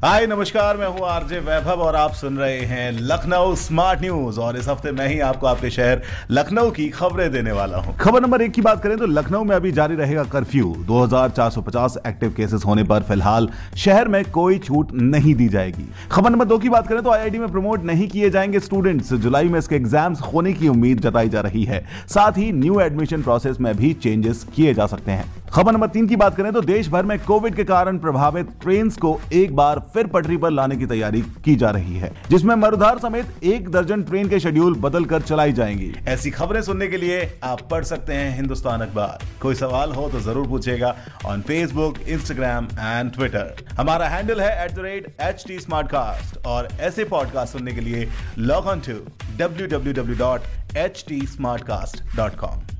हाय, नमस्कार, मैं हूँ आरजे वैभव और आप सुन रहे हैं लखनऊ स्मार्ट न्यूज़। और इस हफ़्ते मैं ही आपको आपके शहर लखनऊ की खबरें देने वाला हूँ। खबर नंबर एक की बात करें तो लखनऊ में अभी जारी रहेगा कर्फ्यू। 2450 एक्टिव केसेस होने पर फ़िलहाल शहर में कोई छूट नहीं दी जाएगी। खबर नंबर दो की बात करें तो आईआईटी में प्रमोट नहीं किए जाएँगे स्टूडेंट्स जुलाई में इसके एग्ज़ाम्स होने की उम्मीद जताई जा रही है। साथ ही न्यू एडमिशन प्रोसेस में भी चेंजेस किए जा सकते हैं। खबर नंबर तीन की बात करें तो देश भर में कोविड के कारण प्रभावित ट्रेन को एक बार फिर पटरी पर लाने की तैयारी की जा रही है, जिसमें मरुधार समेत एक दर्जन ट्रेन के शेड्यूल बदल कर चलाई जाएँगी। ऐसी खबरें सुनने के लिए आप पढ़ सकते हैं हिंदुस्तान अखबार। कोई सवाल हो तो ज़रूर पूछेगा on Facebook Instagram and Twitter हमारा हैंडल है एट और ऐसे पॉडकास्ट सुनने के लिए log on to W W W dot H T